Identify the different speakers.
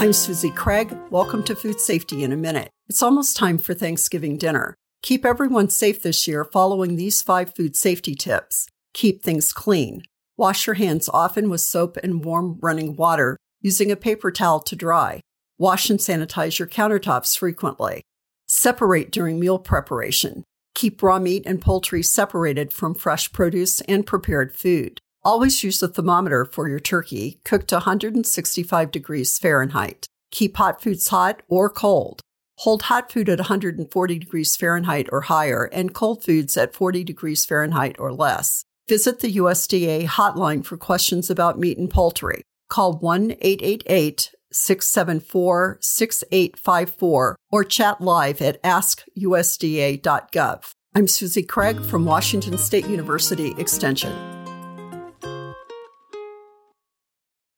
Speaker 1: I'm Susie Craig. Welcome to Food Safety in a Minute. It's almost time for Thanksgiving dinner. Keep everyone safe this year following these five food safety tips. Keep things clean. Wash your hands often with soap and warm running water, using a paper towel to dry. Wash and sanitize your countertops frequently. Separate during meal preparation. Keep raw meat and poultry separated from fresh produce and prepared food. Always use a thermometer for your turkey, cooked to 165 degrees Fahrenheit. Keep hot foods hot or cold. Hold hot food at 140 degrees Fahrenheit or higher and cold foods at 40 degrees Fahrenheit or less. Visit the USDA hotline for questions about meat and poultry. Call 1 888 674 6854 or chat live at askusda.gov. I'm Susie Craig from Washington State University Extension.